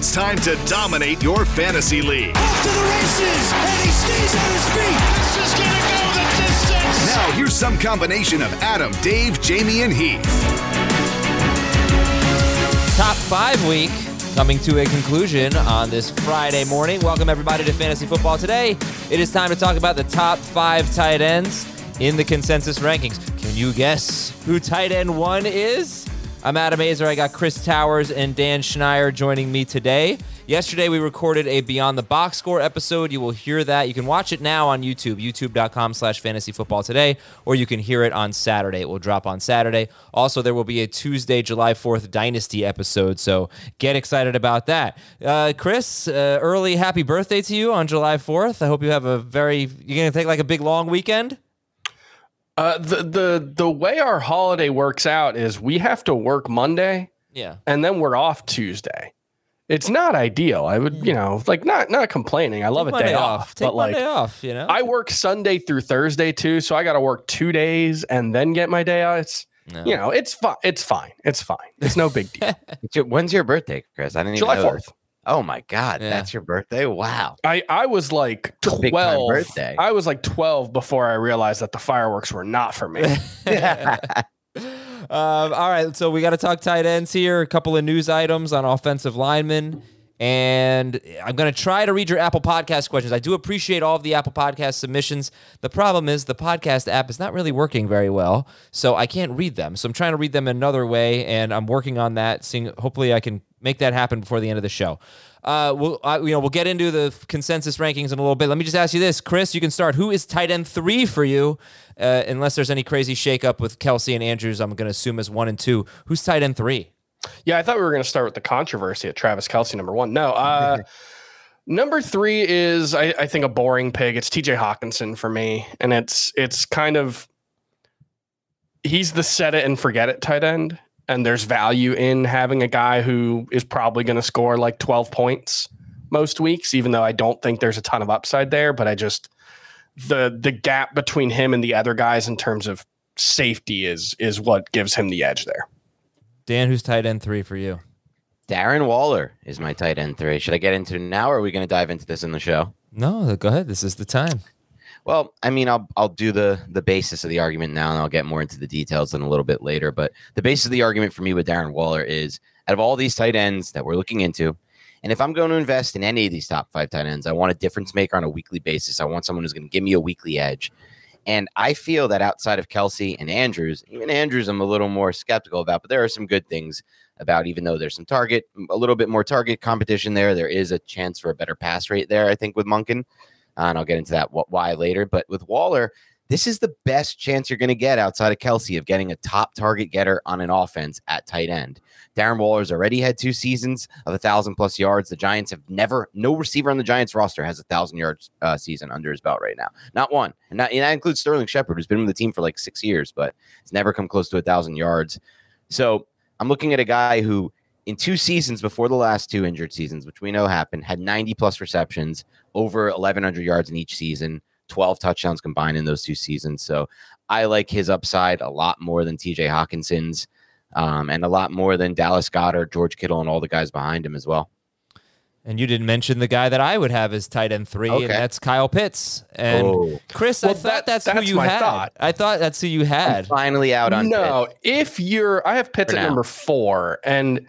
It's time to dominate your fantasy league. Off to the races, and he stays on his feet. This is gonna go the distance. Now, here's some combination of Adam, Dave, Jamey, and Heath. Top five week coming to a conclusion on this Friday morning. Welcome, everybody, to Fantasy Football Today. It is time to talk about the top five tight ends in the consensus rankings. Can you guess who tight end one is? I'm Adam Aizer. I got Chris Towers and Dan Schneier joining me today. Yesterday, we recorded a Beyond the Box Score episode. You will hear that. You can watch it now on YouTube, youtube.com slash fantasy football today, or you can hear it on Saturday. It will drop on Saturday. Also, there will be a Tuesday, July 4th Dynasty episode, so get excited about that. Uh, Chris, uh, early happy birthday to you on July 4th. I hope you have a very, you're going to take like a big long weekend? Uh, the the the way our holiday works out is we have to work Monday, yeah, and then we're off Tuesday. It's not ideal. I would, you know, like not not complaining. I love Take a day off, off. Take but like day off, you know. I work Sunday through Thursday too, so I got to work two days and then get my day off. It's no. you know, it's fine. It's fine. It's fine. It's no big deal. When's your birthday, Chris? I didn't July even know. 4th. Oh my God, Yeah. that's your birthday! Wow. I I was like a big time twelve. birthday. I was like twelve before I realized that the fireworks were not for me. Um, all right, so we got to talk tight ends here. A couple of news items on offensive linemen. And I'm going to try to read your Apple Podcast questions. I do appreciate all of the Apple Podcast submissions. The problem is the podcast app is not really working very well, so I can't read them. So I'm trying to read them another way, and I'm working on that. Seeing hopefully I can make that happen before the end of the show. Uh, we'll uh, you know we'll get into the consensus rankings in a little bit. Let me just ask you this, Chris. You can start. Who is tight end three for you? Uh, unless there's any crazy shakeup with Kelce and Andrews, I'm going to assume as one and two. Who's tight end three? Yeah, I thought we were going to start with the controversy at Travis Kelce, number one. No, uh, number three is I, I think a boring pig. It's T.J. Hockenson for me, and it's it's kind of he's the set it and forget it tight end, and there's value in having a guy who is probably going to score like 12 points most weeks, even though I don't think there's a ton of upside there. But I just the the gap between him and the other guys in terms of safety is is what gives him the edge there. Dan, who's tight end three for you? Darren Waller is my tight end three. Should I get into it now, or are we going to dive into this in the show? No, go ahead. This is the time. Well, I mean, I'll I'll do the the basis of the argument now, and I'll get more into the details in a little bit later. But the basis of the argument for me with Darren Waller is out of all these tight ends that we're looking into, and if I'm going to invest in any of these top five tight ends, I want a difference maker on a weekly basis. I want someone who's going to give me a weekly edge. And I feel that outside of Kelce and Andrews, even Andrews, I'm a little more skeptical about, but there are some good things about, even though there's some target, a little bit more target competition there. There is a chance for a better pass rate there, I think, with Monken. Uh, and I'll get into that wh- why later. But with Waller, this is the best chance you're going to get outside of Kelce of getting a top target getter on an offense at tight end. Darren Waller's already had two seasons of a thousand plus yards. The Giants have never, no receiver on the Giants roster has a thousand yards uh, season under his belt right now. Not one. And, and that includes Sterling Shepard, who's been with the team for like six years, but it's never come close to a thousand yards. So I'm looking at a guy who, in two seasons before the last two injured seasons, which we know happened, had 90 plus receptions, over 1,100 yards in each season 12 touchdowns combined in those two seasons. So I like his upside a lot more than TJ Hockenson's um, and a lot more than Dallas Goedert, George Kittle, and all the guys behind him as well. And you didn't mention the guy that I would have as tight end three, okay. and that's Kyle Pitts. And oh. Chris, well, I thought that, that's, that's, who you had. Thought. I thought that's who you had. I'm finally out on no. Pitts. If you're, I have Pitts for at now. number four, and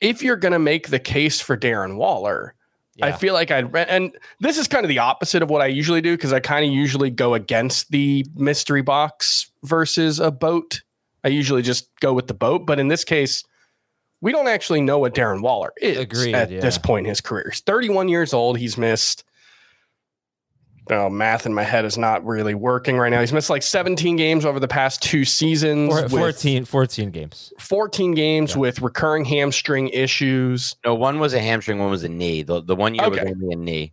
if you're going to make the case for Darren Waller, yeah. I feel like I'd and this is kind of the opposite of what I usually do because I kind of usually go against the mystery box versus a boat. I usually just go with the boat, but in this case, we don't actually know what Darren Waller is Agreed, at yeah. this point in his career. He's 31 years old. He's missed oh, math in my head is not really working right now. He's missed like 17 games over the past two seasons. Four, 14, 14 games. 14 games yeah. with recurring hamstring issues. No, one was a hamstring, one was a knee. The, the one year okay. was only a knee.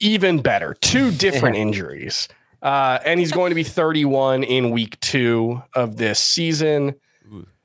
Even better. Two different injuries. Uh, and he's going to be 31 in week two of this season.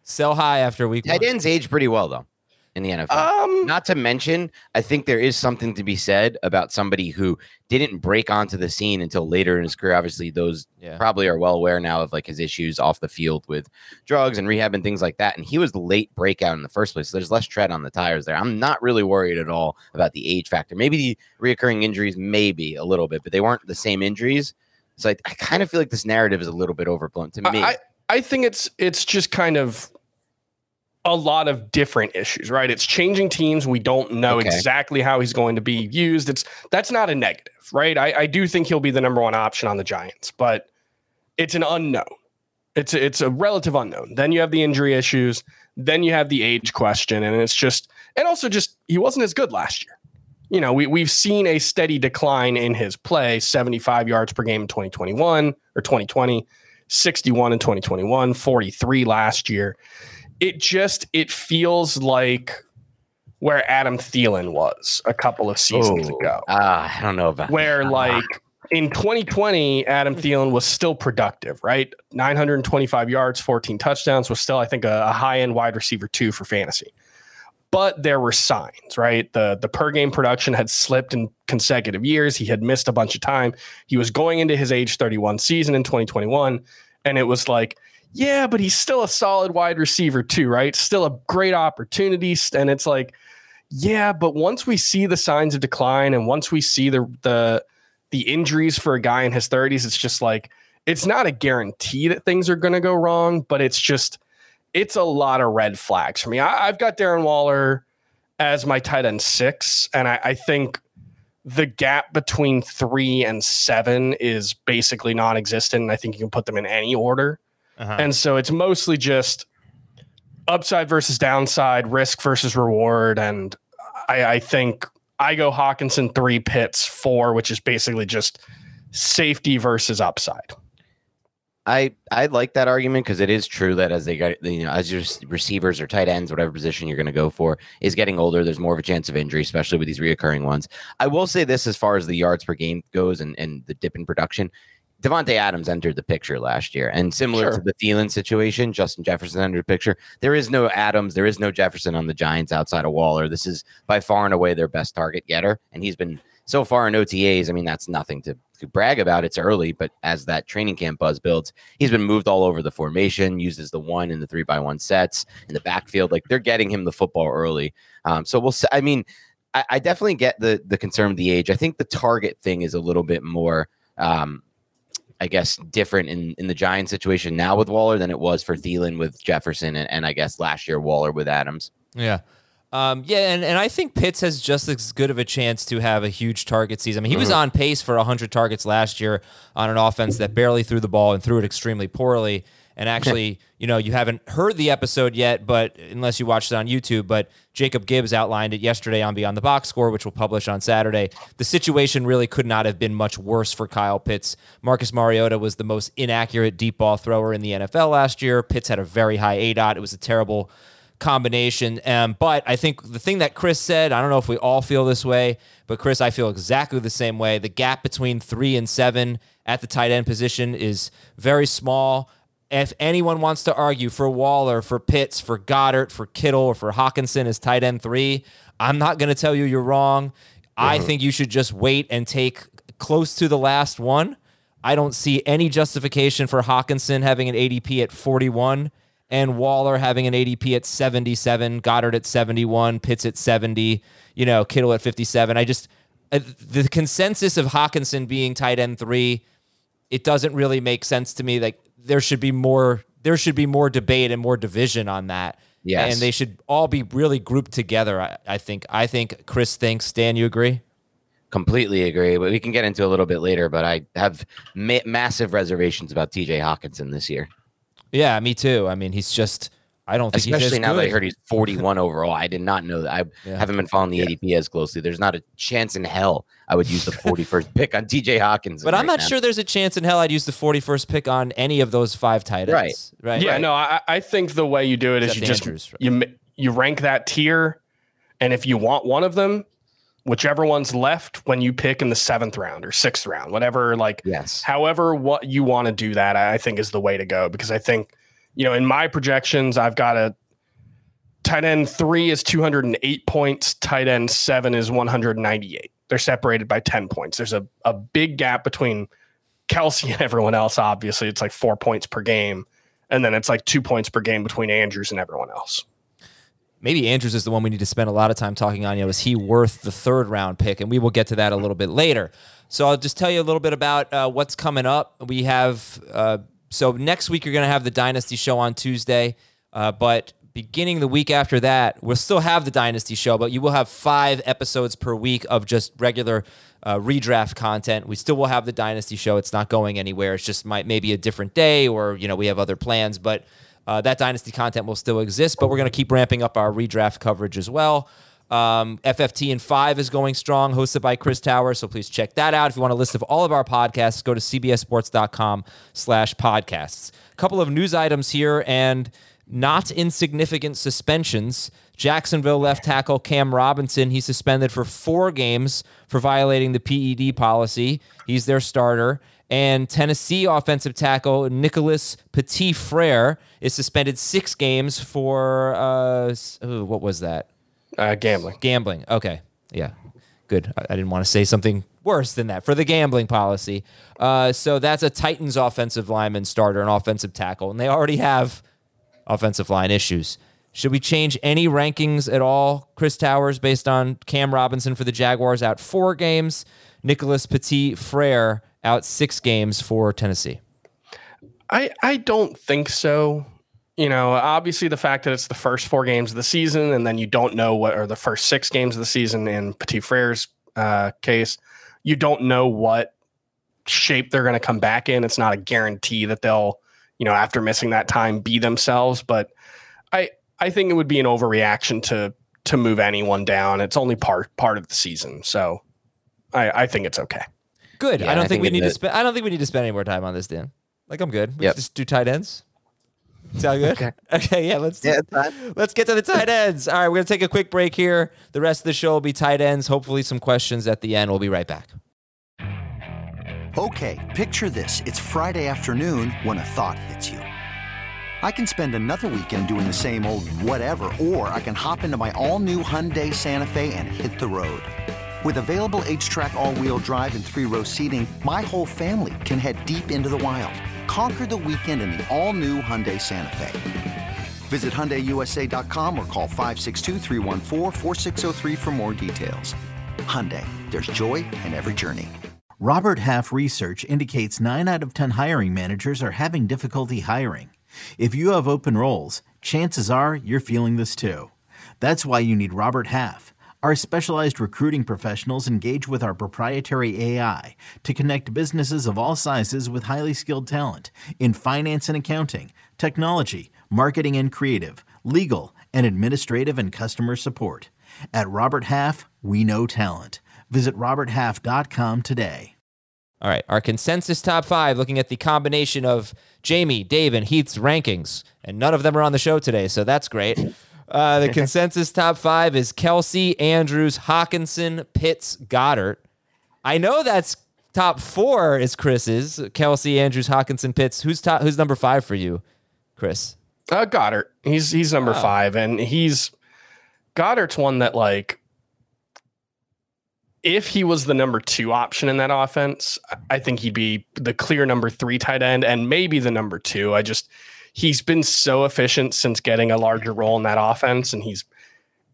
Sell high after week Tight ends age pretty well, though in the NFL. Um, Not to mention, I think there is something to be said about somebody who didn't break onto the scene until later in his career. Obviously, those yeah. probably are well aware now of like his issues off the field with drugs and rehab and things like that. And he was late breakout in the first place. So there's less tread on the tires there. I'm not really worried at all about the age factor. Maybe the reoccurring injuries, maybe a little bit, but they weren't the same injuries. So I, I kind of feel like this narrative is a little bit overblown to me. I, I think it's it's just kind of a lot of different issues, right? It's changing teams. We don't know okay. exactly how he's going to be used. It's that's not a negative, right? I, I do think he'll be the number one option on the Giants, but it's an unknown. It's a, it's a relative unknown. Then you have the injury issues. Then you have the age question, and it's just and also just he wasn't as good last year. You know, we we've seen a steady decline in his play, 75 yards per game in 2021 or 2020, 61 in 2021, 43 last year it just it feels like where Adam Thielen was a couple of seasons Ooh, ago. Uh, I don't know about where that. like in 2020, Adam Thielen was still productive, right? 925 yards, 14 touchdowns was still, I think, a, a high end wide receiver two for fantasy. But there were signs, right? The the per game production had slipped in consecutive years. He had missed a bunch of time. He was going into his age 31 season in 2021, and it was like yeah, but he's still a solid wide receiver too, right? Still a great opportunity. And it's like, yeah, but once we see the signs of decline and once we see the the the injuries for a guy in his 30s, it's just like it's not a guarantee that things are gonna go wrong, but it's just it's a lot of red flags for me. I, have got Darren Waller as my tight end six, and I, I think the gap between three and seven is basically non-existent. I think you can put them in any order. Uh-huh. And so it's mostly just upside versus downside, risk versus reward. And I, I think I go Hockenson three Pitts four, which is basically just safety versus upside. I I like that argument because it is true that as they get you know as your receivers or tight ends, whatever position you're going to go for, is getting older. There's more of a chance of injury, especially with these reoccurring ones. I will say this as far as the yards per game goes and and the dip in production. Davante Adams entered the picture last year, and similar sure. to the Thielen situation, Justin Jefferson entered the picture. There is no Adams, there is no Jefferson on the Giants outside of Waller. This is by far and away their best target getter, and he's been so far in OTAs. I mean, that's nothing to, to brag about. It's early, but as that training camp buzz builds, he's been moved all over the formation, used as the one in the three by one sets in the backfield. Like they're getting him the football early. Um, so we'll. I mean, I, I definitely get the the concern of the age. I think the target thing is a little bit more. Um, I guess, different in, in the Giant situation now with Waller than it was for Thielen with Jefferson and, and I guess last year Waller with Adams. Yeah. Um, yeah, and, and I think Pitts has just as good of a chance to have a huge target season. I mean, he mm-hmm. was on pace for 100 targets last year on an offense that barely threw the ball and threw it extremely poorly. And actually, you know, you haven't heard the episode yet, but unless you watched it on YouTube, but Jacob Gibbs outlined it yesterday on Beyond the Box Score, which we'll publish on Saturday. The situation really could not have been much worse for Kyle Pitts. Marcus Mariota was the most inaccurate deep ball thrower in the NFL last year. Pitts had a very high ADOT. It was a terrible combination. Um, but I think the thing that Chris said, I don't know if we all feel this way, but Chris, I feel exactly the same way. The gap between three and seven at the tight end position is very small. If anyone wants to argue for Waller, for Pitts, for Goedert, for Kittle, or for Hockenson as tight end three, I'm not going to tell you you're wrong. I think you should just wait and take close to the last one. I don't see any justification for Hockenson having an ADP at 41 and Waller having an ADP at 77, Goedert at 71, Pitts at 70, you know, Kittle at 57. I just, uh, the consensus of Hockenson being tight end three, it doesn't really make sense to me. Like there should be more, there should be more debate and more division on that. Yes. And they should all be really grouped together. I, I think, I think Chris thinks, Stan, you agree? Completely agree. But we can get into a little bit later. But I have ma- massive reservations about TJ Hockenson this year. Yeah, me too. I mean, he's just, I don't think Especially as now that I heard he's 41 overall. I did not know that. I Yeah. haven't been following the ADP as closely. There's not a chance in hell I would use the 41st pick on TJ Hawkins. But I'm not sure there's a chance in hell I'd use the 41st pick on any of those five tight ends. Right. Right. Yeah, no, I, I think the way you do it is Except you just Andrews, right. you you rank that tier, and if you want one of them, whichever one's left when you pick in the seventh round or sixth round, whatever, like Yes. however what you want to do that, I think is the way to go because I think you know in my projections I've got a tight end three is 208 points, tight end seven is 198. They're separated by 10 points. There's a, a big gap between Kelce and everyone else. Obviously, it's like four points per game. And then it's like two points per game between Andrews and everyone else. Maybe Andrews is the one we need to spend a lot of time talking on. You know, is he worth the third round pick? And we will get to that a little bit later. So I'll just tell you a little bit about uh, what's coming up. We have uh, so next week you're going to have the Dynasty show on Tuesday, uh, but beginning the week after that, we'll still have the Dynasty show, but you will have five episodes per week of just regular uh, redraft content. We still will have the Dynasty show. It's not going anywhere. It's just might maybe a different day, or you know we have other plans, but. Uh, that dynasty content will still exist, but we're going to keep ramping up our redraft coverage as well. Um, FFT in five is going strong, hosted by Chris Tower. So please check that out. If you want a list of all of our podcasts, go to cbsports.com slash podcasts. A couple of news items here and not insignificant suspensions. Jacksonville left tackle Cam Robinson, he's suspended for four games for violating the PED policy. He's their starter. And Tennessee offensive tackle Nicholas Petit Frere is suspended six games for uh, what was that? Uh, gambling. Gambling. Okay. Yeah. Good. I, I didn't want to say something worse than that for the gambling policy. Uh, so that's a Titans offensive lineman starter, an offensive tackle, and they already have offensive line issues. Should we change any rankings at all, Chris Towers, based on Cam Robinson for the Jaguars out four games, Nicholas Petit Frere out six games for Tennessee? I, I don't think so. You know, obviously the fact that it's the first four games of the season and then you don't know what are the first six games of the season in Petit Frere's uh, case, you don't know what shape they're going to come back in. It's not a guarantee that they'll, you know, after missing that time, be themselves. But I I think it would be an overreaction to to move anyone down. It's only part part of the season, so I I think it's okay. Good. Yeah, I don't I think, think we need to spend. I don't think we need to spend any more time on this, Dan. Like I'm good. We Yep. just do tight ends. Sound good? Okay. Okay. Yeah. Let's Yeah, it's let's get to the tight ends. All right, we're gonna take a quick break here. The rest of the show will be tight ends. Hopefully, some questions at the end. We'll be right back. Okay, picture this. It's Friday afternoon when a thought hits you. I can spend another weekend doing the same old whatever, or I can hop into my all new Hyundai Santa Fe and hit the road. With available H track, all wheel drive, and three row seating, my whole family can head deep into the wild. Conquer the weekend in the all new Hyundai Santa Fe. Visit HyundaiUSA.com or call 562-314-4603 for more details. Hyundai, there's joy in every journey. Robert Half research indicates 9 out of 10 hiring managers are having difficulty hiring. If you have open roles, chances are you're feeling this too. That's why you need Robert Half. Our specialized recruiting professionals engage with our proprietary AI to connect businesses of all sizes with highly skilled talent in finance and accounting, technology, marketing and creative, legal, and administrative and customer support. At Robert Half, we know talent. Visit RobertHalf.com today. All right, our consensus top five, looking at the combination of Jamey, Dave, and Heath's rankings, and none of them are on the show today, so that's great. Uh, the consensus top five is Kelce, Andrews, Hockenson, Pitts, Goedert. I know that's top four is Chris's. Kelce, Andrews, Hockenson, Pitts. Who's top? Who's number five for you, Chris? Uh, Goedert. He's he's number Wow. five, and he's Goedert's one that like if he was the number two option in that offense, I think he'd be the clear number three tight end and maybe the number two. I just he's been so efficient since getting a larger role in that offense, and he's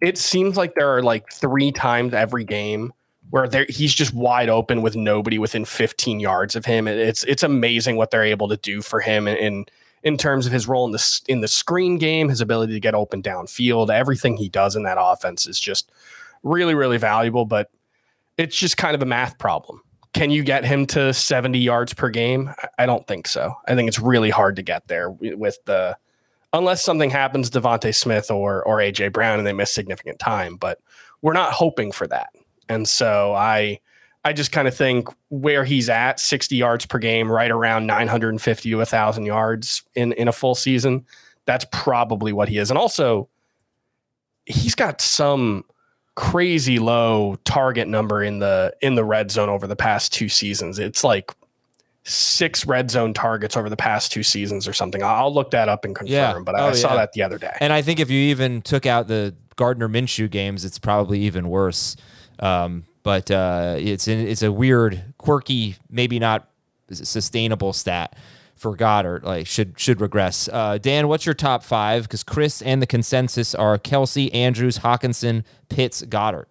it seems like there are like three times every game where there he's just wide open with nobody within 15 yards of him. It's it's amazing what they're able to do for him in, in terms of his role in the in the screen game, his ability to get open downfield, everything he does in that offense is just really really valuable. But it's just kind of a math problem. Can you get him to 70 yards per game? I- don't think so. I think it's really hard to get there with the unless something happens DeVonta Smith or or AJ Brown and they miss significant time. But we're not hoping for that. And so I I just kind of think where he's at, 60 yards per game, right around 950 to 1,000 yards in, in a full season, that's probably what he is. And also, he's got some crazy low target number in the in the red zone over the past two seasons. It's like six red zone targets over the past two seasons or something. I'll look that up and confirm, Yeah. but I, Oh, saw yeah. that the other day. And I think if you even took out the Gardner Minshew games, it's probably even worse. Um, but uh, it's it's a weird, quirky, maybe not sustainable stat for Goedert. Like should should regress. Uh, Dan, what's your top five? Because Chris and the consensus are Kelce, Andrews, Hockenson, Pitts, Goedert.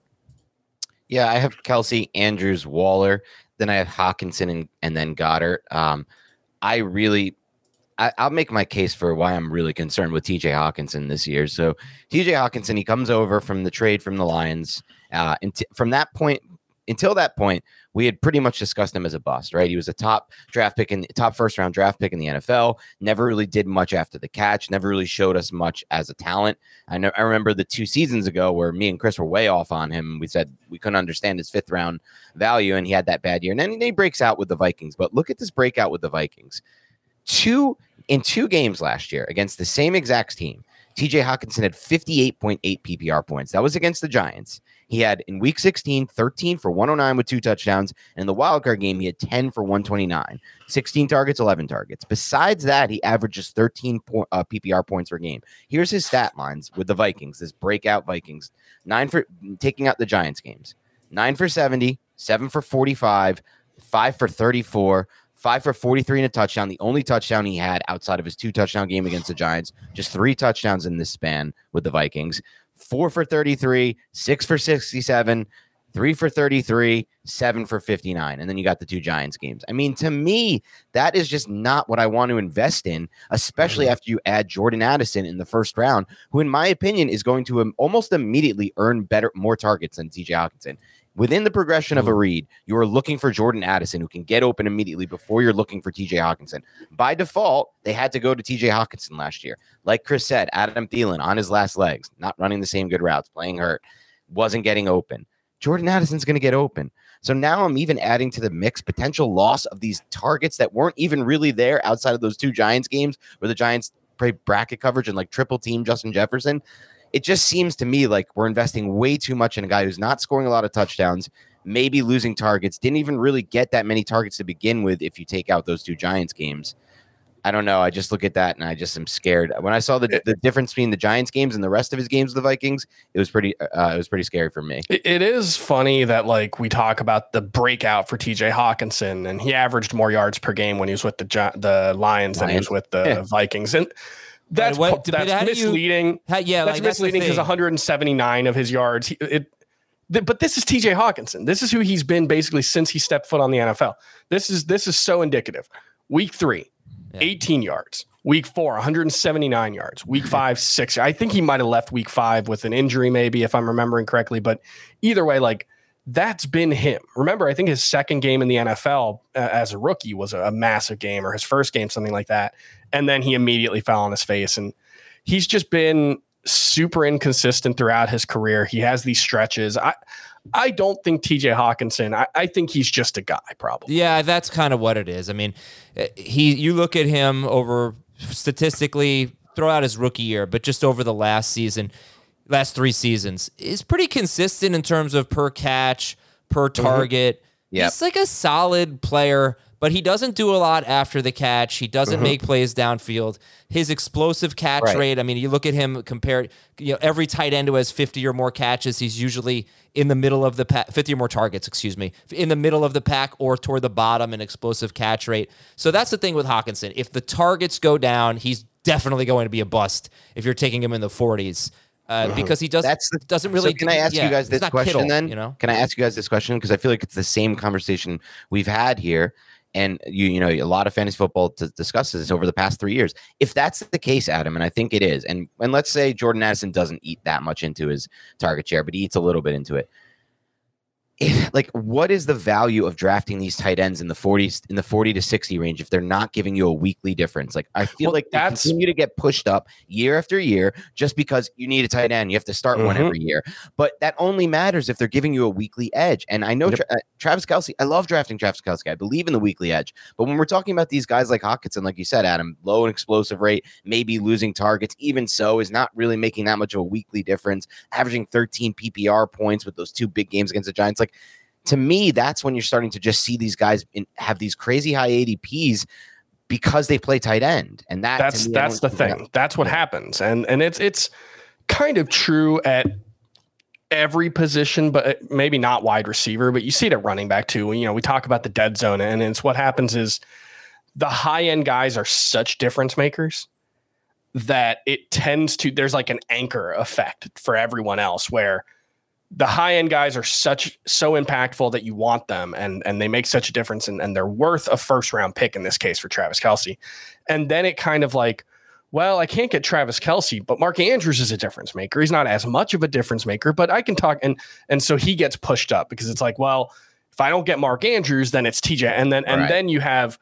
Yeah, I have Kelce, Andrews, Waller. Then I have Hockenson and, and then Goedert. Um, I really, I, I'll make my case for why I'm really concerned with TJ Hockenson this year. So TJ Hockenson, he comes over from the trade from the Lions. Uh, and t- from that point, until that point, we had pretty much discussed him as a bust, right? He was a top draft pick in top first round draft pick in the NFL. Never really did much after the catch. Never really showed us much as a talent. I know I remember the two seasons ago where me and Chris were way off on him. We said we couldn't understand his fifth round value, and he had that bad year. And then he breaks out with the Vikings. But look at this breakout with the Vikings. Two in two games last year against the same exact team. TJ Hockenson had 58.8 PPR points. That was against the Giants. He had in week 16, 13 for 109 with two touchdowns. And in the wild card game, he had 10 for 129, 16 targets, 11 targets. Besides that, he averages 13 po- uh, PPR points per game. Here's his stat lines with the Vikings, this breakout Vikings. Nine for taking out the Giants games, nine for 70, seven for 45, five for 34, five for 43 and a touchdown. The only touchdown he had outside of his two touchdown game against the Giants, just three touchdowns in this span with the Vikings. Four for 33, six for 67, three for 33, seven for 59. And then you got the two Giants games. I mean, to me, that is just not what I want to invest in, especially after you add Jordan Addison in the first round, who, in my opinion, is going to um, almost immediately earn better, more targets than TJ Hockenson. Within the progression of a mm-hmm. read, you are looking for Jordan Addison, who can get open immediately before you're looking for TJ Hockenson. By default, they had to go to TJ Hockenson last year. Like Chris said, Adam Thielen on his last legs, not running the same good routes, playing hurt, wasn't getting open. Jordan Addison's going to get open. So now I'm even adding to the mix potential loss of these targets that weren't even really there outside of those two Giants games where the Giants play bracket coverage and like triple team Justin Jefferson. It just seems to me like we're investing way too much in a guy who's not scoring a lot of touchdowns, maybe losing targets, didn't even really get that many targets to begin with if you take out those two Giants games. I don't know. I just look at that and I just am scared. When I saw the, the difference between the Giants games and the rest of his games with the Vikings, it was pretty uh, it was pretty scary for me. It- it is funny that like we talk about the breakout for TJ Hockenson, and he averaged more yards per game when he was with the the Lions than he was with the Yeah. Vikings, and that's what- that's how do you- misleading. Yeah, that's like misleading because 179 of his yards. He, it, th- but this is TJ Hockenson. This is who he's been basically since he stepped foot on the NFL. This is this is so indicative. Week three, Yeah. 18 yards. Week four, 179 yards. Week five, six. I think he might have left week five with an injury, maybe if I'm remembering correctly. But either way, like that's been him. Remember, I think his second game in the NFL uh, as a rookie was a, a, massive game, or his first game, something like that. And then he immediately fell on his face. And he's just been super inconsistent throughout his career. He has these stretches. I, I don't think TJ Hockenson, I, I think he's just a guy, probably. Yeah, that's kind of what it is. I mean, eh, he you look at him over statistically, throw out his rookie year, but just over the last season, last three seasons, is pretty consistent in terms of per catch, per mm-hmm. target. Mm-hmm. He's like a solid player, but he doesn't do a lot after the catch. He doesn't mm-hmm. make plays downfield. His explosive catch right. rate, I mean, you look at him compared, you know, every tight end who has 50 or more catches, he's usually in the middle of the pack, 50 or more targets, excuse me, in the middle of the pack or toward the bottom in explosive catch rate. So that's the thing with Hockenson. If the targets go down, he's definitely going to be a bust if you're taking him in the 40s. Uh, mm-hmm. because he does That's the, doesn't really. So can I ask yeah, you guys this question Kittle, then? You know, can I ask you guys this question because I feel like it's the same conversation we've had here, and you you know a lot of fantasy football to discuss this over the past three years. If that's the case, Adam, and I think it is, and and let's say Jordan Addison doesn't eat that much into his target share, but he eats a little bit into it like what is the value of drafting these tight ends in the 40s in the 40 to 60 range if they're not giving you a weekly difference? Like i feel well, like that's continue to get pushed up year after year just because you need a tight end. You have to start mm-hmm. one every year. But that only matters if they're giving you a weekly edge. And i know yep. Tra- uh, travis kelce i love drafting travis kelce. I believe in the weekly edge. But when we're talking about these guys like hockenson like you said adam low and explosive rate maybe losing targets even so is not really making that much of a weekly difference. Averaging 13 ppr points with those two big games against the giants like to me, that's when you're starting to just see these guys in, have these crazy high ADPs because they play tight end, and that that's me, that's the thing. That's what happens, and and it's it's kind of true at every position, but uh, maybe not wide receiver. But you see it at running back too. You know, we talk about the dead zone, and it's what happens is the high end guys are such difference makers that it tends to there's like an anchor effect for everyone else where the high end guys are such so impactful that you want them and and they make such a difference and, and they're worth a first round pick in this case for Travis Kelce. And then it kind of like, well, I can't get Travis Kelce, but Mark Andrews is a difference maker. He's not as much of a difference maker, but I can talk and and so he gets pushed up because it's like, well, if I don't get Mark Andrews, then it's TJ. And then and right. then you have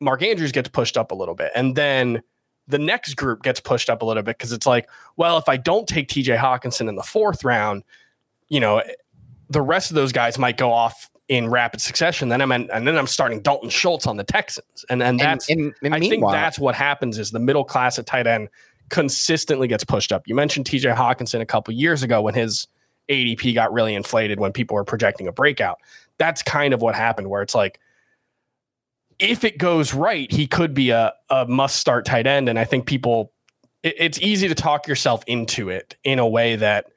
Mark Andrews gets pushed up a little bit. And then the next group gets pushed up a little bit because it's like, well, if I don't take TJ Hockenson in the fourth round, you know, the rest of those guys might go off in rapid succession. Then I'm in, and then I'm starting Dalton Schultz on the Texans, and and that's and, and, and I think that's what happens is the middle class at tight end consistently gets pushed up. You mentioned T.J. Hockenson a couple years ago when his ADP got really inflated when people were projecting a breakout. That's kind of what happened, where it's like. If it goes right, he could be a, a must start tight end. And I think people, it, it's easy to talk yourself into it in a way that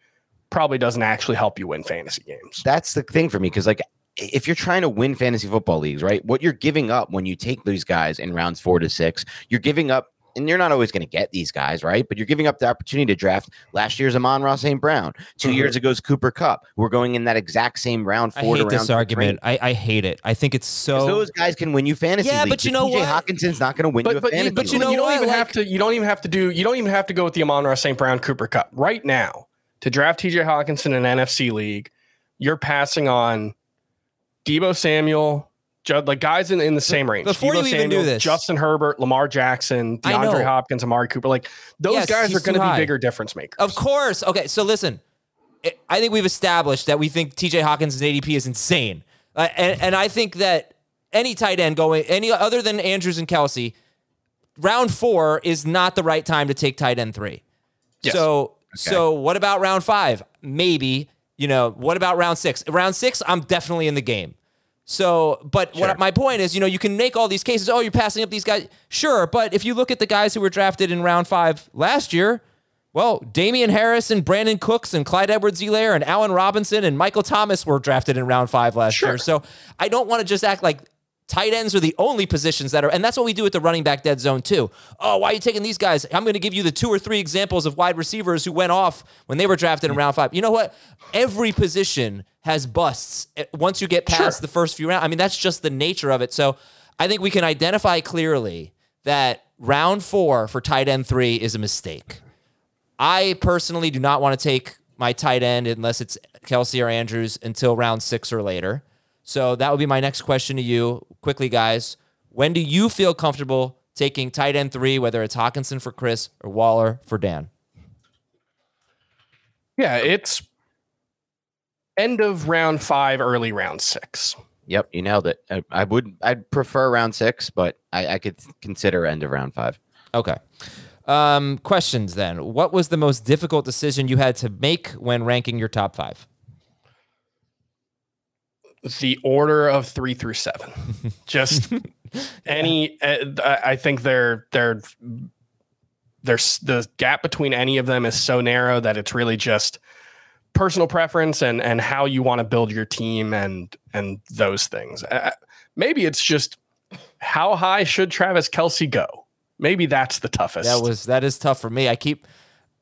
probably doesn't actually help you win fantasy games. That's the thing for me because like if you're trying to win fantasy football leagues, right? What you're giving up when you take these guys in rounds 4 to 6, you're giving up and you're not always going to get these guys, right? But you're giving up the opportunity to draft last year's Amon-Ra St. Brown. 2 mm-hmm. years ago's Cooper Kupp. We're going in that exact same round four. I hate this argument. I, I, hate it. I think it's so. Those guys can win you fantasy. Yeah, leagues. but you know TJ what? Hockenson's not going to win but, you but, fantasy. But you know, you don't even like, have to. You don't even have to do. You don't even have to go with the Amon-Ra St. Brown Cooper Kupp right now to draft TJ Hockenson in an NFC league, you're passing on Deebo Samuel, Judd, like guys in, in the same range. Before Deebo you Samuel, even do this, Justin Herbert, Lamar Jackson, DeAndre Hopkins, Amari Cooper, like those yes, guys are going to be bigger difference makers. Of course. Okay, so listen, I think we've established that we think TJ Hawkins' ADP is insane, uh, and, and I think that any tight end going any other than Andrews and Kelce, round four is not the right time to take tight end three. Yes. So. So what about round five? Maybe. You know, what about round six? Round six, I'm definitely in the game. So, but sure. what my point is, you know, you can make all these cases. Oh, you're passing up these guys. Sure, but if you look at the guys who were drafted in round five last year, well, Damien Harris and Brandin Cooks and Clyde Edwards-Helaire and Allen Robinson and Michael Thomas were drafted in round five last sure. year. So I don't want to just act like Tight ends are the only positions that are, and that's what we do with the running back dead zone too. Oh, why are you taking these guys? I'm going to give you the two or three examples of wide receivers who went off when they were drafted in round five. You know what? Every position has busts eh, once you get past sure. the first few rounds. I mean, that's just the nature of it. So I think we can identify clearly that round four for tight end three is a mistake. I personally do not want to take my tight end unless it's Kelce or Andrews until round six or later. So that would be my next question to you. Quickly, guys, when do you feel comfortable taking tight end three, whether it's Hockenson for Chris or Waller for Dan? Yeah, it's end of round five, early round six. Yep, you nailed it. I, I would, I'd prefer round six, but I, I could consider end of round five. Okay. Um, questions then. What was the most difficult decision you had to make when ranking your top five? The order of three through seven. Just any. Uh, I think they're they're there's the gap between any of them is so narrow that it's really just personal preference and and how you want to build your team and and those things. Uh, maybe it's just how high should Travis Kelce go? Maybe that's the toughest. That was that is tough for me. I keep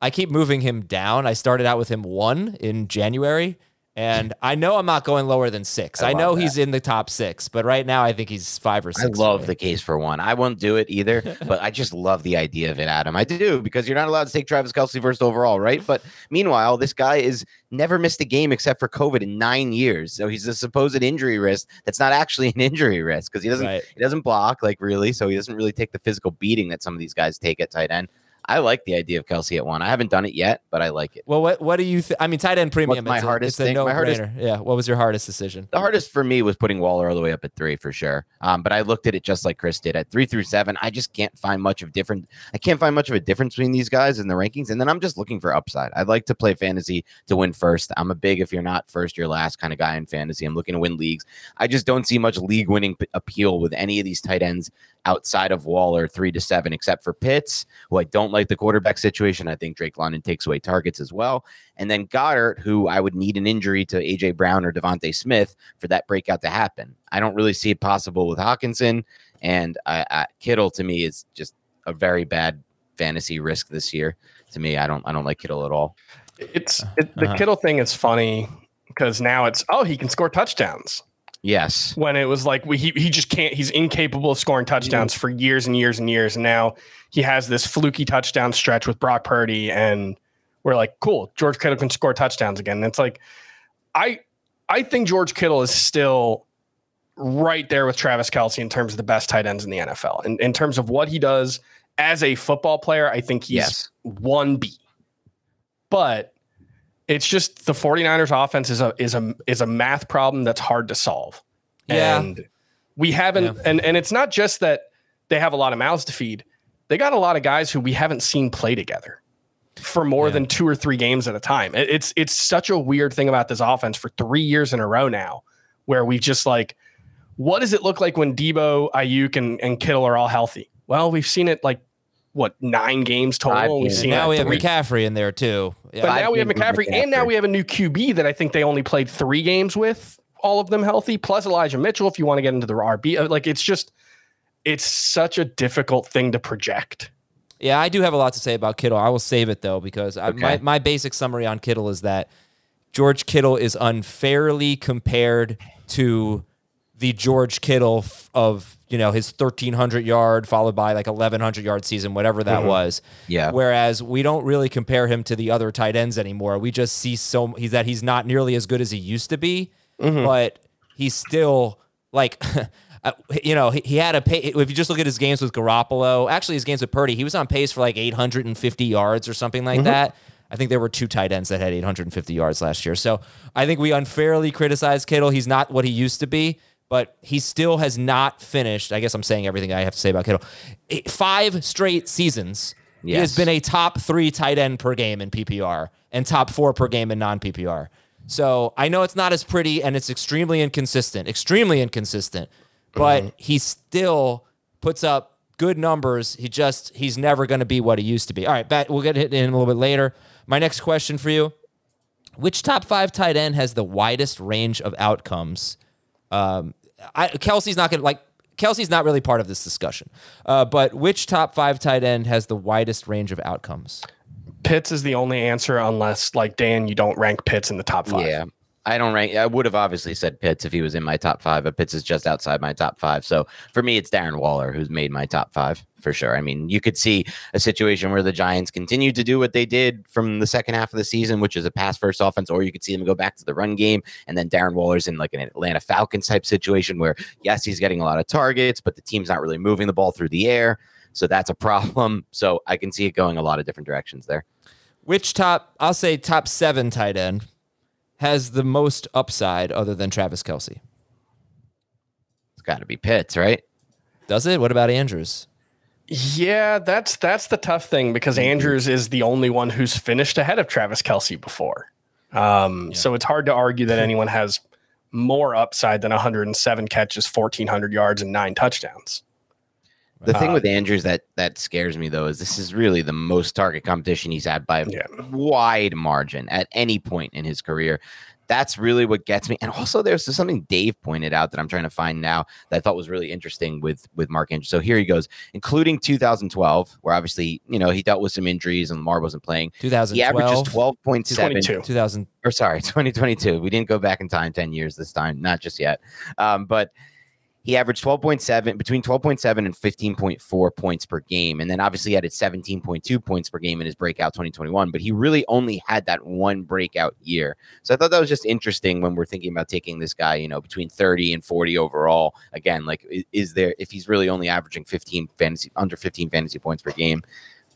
I keep moving him down. I started out with him one in January, and I know I'm not going lower than six. I, I know love he's in the top six, but right now I think he's five or six. I love the case for one. I won't do it either, but I just love the idea of it, Adam. I do because you're not allowed to take Travis Kelce first overall, right? But meanwhile, this guy is never missed a game except for COVID in nine years. So he's a supposed injury risk that's not actually an injury risk because he doesn't Right. he doesn't block like really, so he doesn't really take the physical beating that some of these guys take at tight end. I like the idea of Kelce at one. I haven't done it yet, but I like it. Well, what what do you? Th- I mean, tight end premium. What's my hardest a thing? no My hardest- Yeah. What was your hardest decision? The hardest for me was putting Waller all the way up at three for sure. Um, but I looked at it just like Chris did at three through seven. I just can't find much of different. I can't find much of a difference between these guys in the rankings. And then I'm just looking for upside. I'd like to play fantasy to win first. I'm a big if you're not first, you're last kind of guy in fantasy. I'm looking to win leagues. I just don't see much league winning p- appeal with any of these tight ends outside of Waller three to seven, except for Pitts, who I don't like the quarterback situation. I think Drake London takes away targets as well. And then Goedert, who I would need an injury to AJ Brown or DeVonta Smith for that breakout to happen. I don't really see it possible with Hockenson. And I, I, Kittle to me is just a very bad fantasy risk this year. To me, I don't I don't like Kittle at all. It's uh, it, the Uh-huh. Kittle thing is funny because now it's oh he can score touchdowns Yes. when it was like we, he he just can't he's incapable of scoring touchdowns for years and years and years. And now he has this fluky touchdown stretch with Brock Purdy and we're like cool George Kittle can score touchdowns again. And it's like I I think George Kittle is still right there with Travis Kelce in terms of the best tight ends in the NFL and in terms of what he does as a football player I think he's Yes. 1B but it's just the 49ers offense is a is a is a math problem that's hard to solve. Yeah. And we haven't and and it's not just that they have a lot of mouths to feed. They got a lot of guys who we haven't seen play together for more Yeah. than two or three games at a time. It- It's it's such a weird thing about this offense for 3 years in a row now where we've just like what does it look like when Deebo, Aiyuk and and Kittle are all healthy? Well, we've seen it like what, 9 games total. Five We've seen now we have three- McCaffrey in there too. Yeah. but Five now we have games with McCaffrey, and now we have a new QB that I think they only played three games with, all of them healthy, plus Elijah Mitchell. If you want to get into the RB, Uh, like it's just, it's such a difficult thing to project. Yeah, I do have a lot to say about Kittle. I will save it though because I, my my basic summary on Kittle is that George Kittle is unfairly compared to the George Kittle f- of you know his 1300 yard followed by like 1100 yard season whatever that mm-hmm. was. Yeah. whereas we don't really compare him to the other tight ends anymore. We just see so he's that he's not nearly as good as he used to be mm-hmm. but he's still like uh, you know he, he had a pay, if you just look at his games with Garoppolo actually his games with Purdy he was on pace for like 850 yards or something like mm-hmm. that. I think there were two tight ends that had 850 yards last year. So I think we unfairly criticize Kittle. He's not what he used to be, but he still has not finished. I guess I'm saying everything I have to say about Kittle. Eh, Five straight seasons. He has been a top three tight end per game in PPR and top four per game in non PPR. So I know it's not as pretty and it's extremely inconsistent, extremely inconsistent, but he still puts up good numbers. He just he's never going to be what he used to be. All right, Bat, we'll get it in a little bit later. My next question for you: Which top five tight end has the widest range of outcomes? Um, I, Kelce's not going to like. Kelce's not really part of this discussion, uh, but which top five tight end has the widest range of outcomes? Pitts is the only answer unless, like Dan, you don't rank Pitts in the top five. Yeah. I don't rank. I would have obviously said Pitts if he was in my top five, but Pitts is just outside my top five. So for me, it's Darren Waller who's made my top five for sure. I mean, you could see a situation where the Giants continue to do what they did from the second half of the season, which is a pass first offense, or you could see them go back to the run game. And then Darren Waller's in like an Atlanta Falcons type situation where, yes, he's getting a lot of targets, but the team's not really moving the ball through the air. So that's a problem. So I can see it going a lot of different directions there. Which top, I'll say top seven tight end has the most upside other than Travis Kelce? It's got to be Pitts, right? Does it? What about Andrews? Yeah, that's that's the tough thing because Andrews is the only one who's finished ahead of Travis Kelce before. Um, So it's hard to argue that anyone has more upside than 107 catches, 1,400 yards, and nine touchdowns. The thing Uh, with Andrews that that scares me though is this is really the most target competition he's had by a Yeah. wide margin at any point in his career. That's really what gets me. And also, there's something Dave pointed out that I'm trying to find now that I thought was really interesting with with Mark Andrews. So here he goes, including 2012, where obviously you know he dealt with some injuries and Lamar wasn't playing. 2012. He 2012, averages 12.7 22. 2000. or sorry, 2022. We didn't go back in time 10 years this time, not just yet. Um, but he averaged 12.7 between 12.7 and 15.4 points per game. And then obviously he had 17.2 points per game in his breakout 2021, but he really only had that one breakout year. So I thought that was just interesting when we're thinking about taking this guy, you know, between 30 and 40 overall. Again, like is there if he's really only averaging 15 fantasy under 15 fantasy points per game,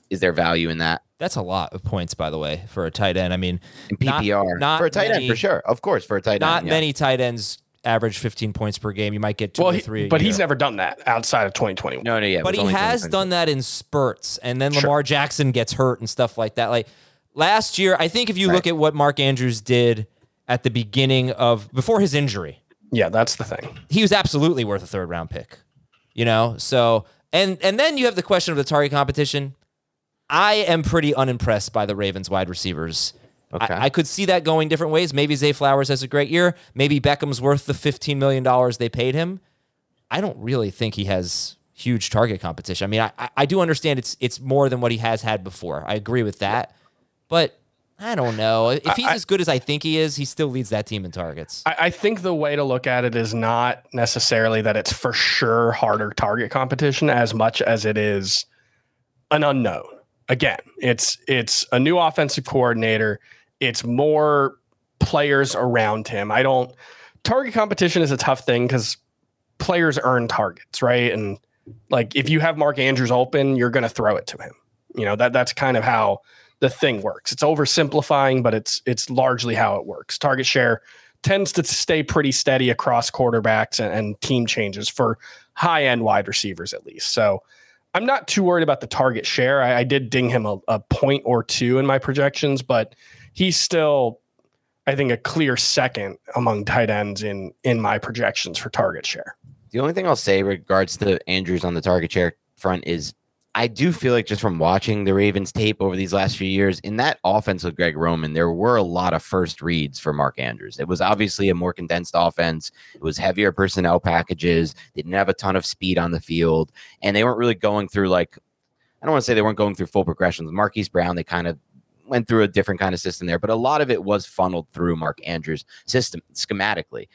is there value in that? That's a lot of points, by the way, for a tight end. I mean, In PPR not for a tight many- end for sure. Of course, for a tight not end. yeah. many tight ends average 15 points per game. You might get two Well, or three. a but he's never done that outside of 2021. No, no, yeah. but he has done that in spurts, and then Sure. Lamar Jackson gets hurt and stuff like that. Like last year, I think if you look at what Mark Andrews did at the beginning of before his injury, Yeah, that's the thing. he was absolutely worth a third round pick. You know, so and and then you have the question of the target competition. I am pretty unimpressed by the Ravens wide receivers. Okay. I, I could see that going different ways. Maybe Zay Flowers has a great year. Maybe Beckham's worth the $15 million they paid him. I don't really think he has huge target competition. I mean, I, I- do understand it's it's more than what he has had before. I agree with that. But I don't know. If he's I- as good as I think he is, he still leads that team in targets. I, I think the way to look at it is not necessarily that it's for sure harder target competition as much as it is an unknown. Again, it's it's a new offensive coordinator. It's more players around him. I don't target competition is a tough thing because players earn targets, right? And like if you have Mark Andrews open, you're going to throw it to him. You know that that's kind of how the thing works. It's oversimplifying, but it's it's largely how it works. Target share tends to stay pretty steady across quarterbacks and, and team changes for high end wide receivers at least. So I'm not too worried about the target share. I, I did ding him a, a point or two in my projections, but he's still, I think, a clear second among tight ends in in my projections for target share. The only thing I'll say regards to Andrews on the target share front is I do feel like just from watching the Ravens tape over these last few years, in that offense with Greg Roman, there were a lot of first reads for Mark Andrews. It was obviously a more condensed offense. It was heavier personnel packages. They didn't have a ton of speed on the field, and they weren't really going through like I don't want to say they weren't going through full progressions. Marquise Brown, they kind of went through a different kind of system there, but a lot of it was funneled through Mark Andrews' system schematically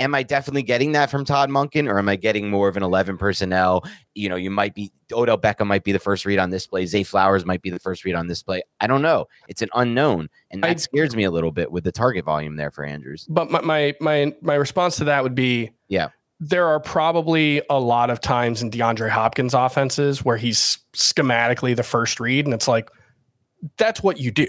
am I definitely getting that from Todd Monken, or am I getting more of an 11 personnel? You know, you might be Odell Beckham might be the first read on this play. Zay Flowers might be the first read on this play. I don't know. It's an unknown, and that I- scares me a little bit with the target volume there for Andrews. But my my my, my response to that would be Yeah. there are probably a lot of times in DeAndre Hopkins offenses where he's schematically the first read, and it's like that's what you do,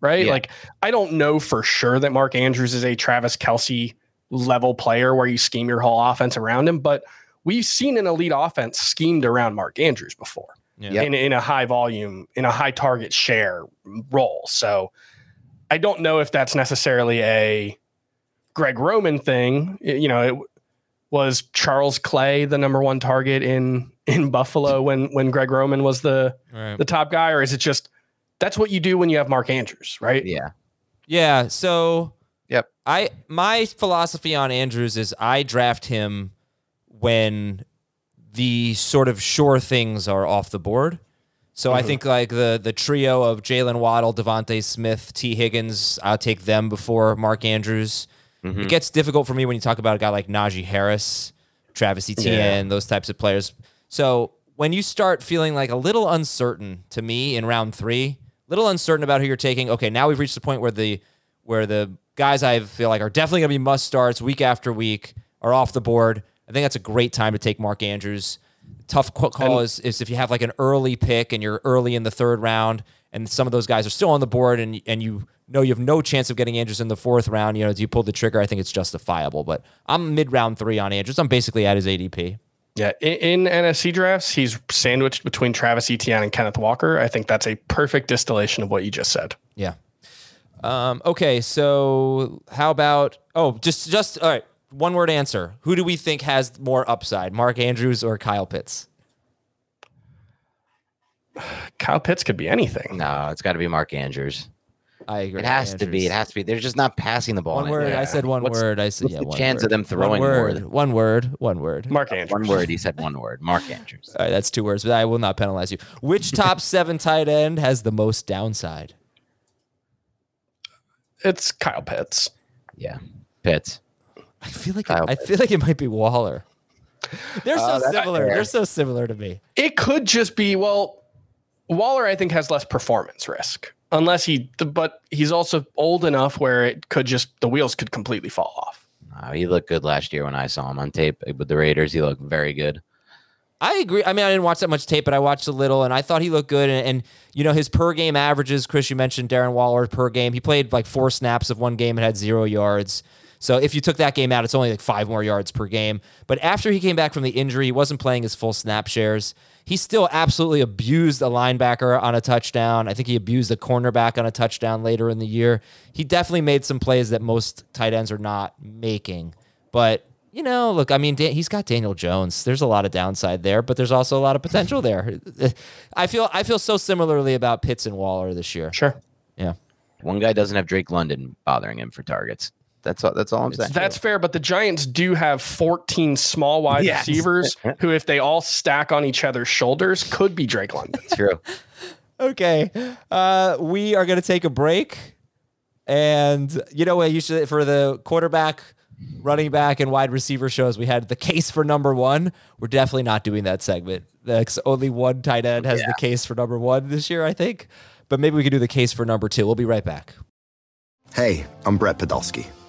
right? Yeah. Like I don't know for sure that Mark Andrews is a Travis Kelce level player where you scheme your whole offense around him, but we've seen an elite offense schemed around Mark Andrews before Yeah. in, in a high volume, in a high target share role. So I don't know if that's necessarily a Greg Roman thing. You know, it was Charles Clay the number one target in in Buffalo when when Greg Roman was the Right. the top guy, or is it just that's what you do when you have Mark Andrews, right? Yeah. Yeah. So Yep. I my philosophy on Andrews is I draft him when the sort of sure things are off the board. So I think like the the trio of Jalen Waddle, DeVonta Smith, Tee Higgins, I'll take them before Mark Andrews. Mhm. It gets difficult for me when you talk about a guy like Najee Harris, Travis Etienne, those types of players. So when you start feeling like a little uncertain to me in round three, little uncertain about who you're taking. Okay, now we've reached the point where the where the guys I feel like are definitely going to be must starts week after week are off the board. I think that's a great time to take Mark Andrews. Tough call is, is if you have like an early pick and you're early in the third round, and some of those guys are still on the board, and and you know you have no chance of getting Andrews in the fourth round. You know, do you pull the trigger? I think it's justifiable. But I'm mid round three on Andrews. I'm basically at his ADP. Yeah, in, in NFC drafts, he's sandwiched between Travis Etienne and Kenneth Walker. I think that's a perfect distillation of what you just said. Yeah. Um, okay, so how about oh, just just all right. One word answer. Who do we think has more upside, Mark Andrews or Kyle Pitts? Kyle Pitts could be anything. No, it's got to be Mark Andrews. I agree. It has to be. It has to be. They're just not passing the ball. One in it. word. I said one What's- word. I said what's yeah. the one chance of them throwing one word, than- One word. One word. Mark Andrews. One word. He said one word. Mark Andrews. All right, that's two words, but I will not penalize you. Which top seven tight end has the most downside? It's Kyle Pitts. Yeah. Pitts. I feel like Kyle I feel like it might be Waller. They're uh, so that's similar. They're so similar to me. It could just be well, Waller. I think has less performance risk unless he, but he's also old enough where it could just the wheels could completely fall off. Uh, he looked good last year when I saw him on tape with the Raiders. He looked very good. I agree. I mean, I didn't watch that much tape, but I watched a little, and I thought he looked good. And, and you know, his per game averages. Chris, you mentioned Darren Waller per game. He played like four snaps of one game and had zero yards. So if you took that game out, it's only like five more yards per game. But after he came back from the injury, he wasn't playing his full snap shares. He still absolutely abused a linebacker on a touchdown. I think he abused a cornerback on a touchdown later in the year. He definitely made some plays that most tight ends are not making. But you know, look, I mean, Dan- he's got Daniel Jones. There's a lot of downside there, but there's also a lot of potential there. I feel I feel so similarly about Pitts and Waller this year. Sure. Yeah. One guy doesn't have Drake London bothering him for targets. That's all. That's all I'm saying. That's fair, but the Giants do have 14 small wide Yes. receivers who, if they all stack on each other's shoulders, could be Drake London. true. Okay. Uh, we are going to take a break. And you know what? You should, for the quarterback, running back, and wide receiver shows, we had the case for number one. We're definitely not doing that segment. That's only one tight end has the case for number one this year, I think. But maybe we could do the case for number two. We'll be right back. Hey, I'm Brett Podolsky,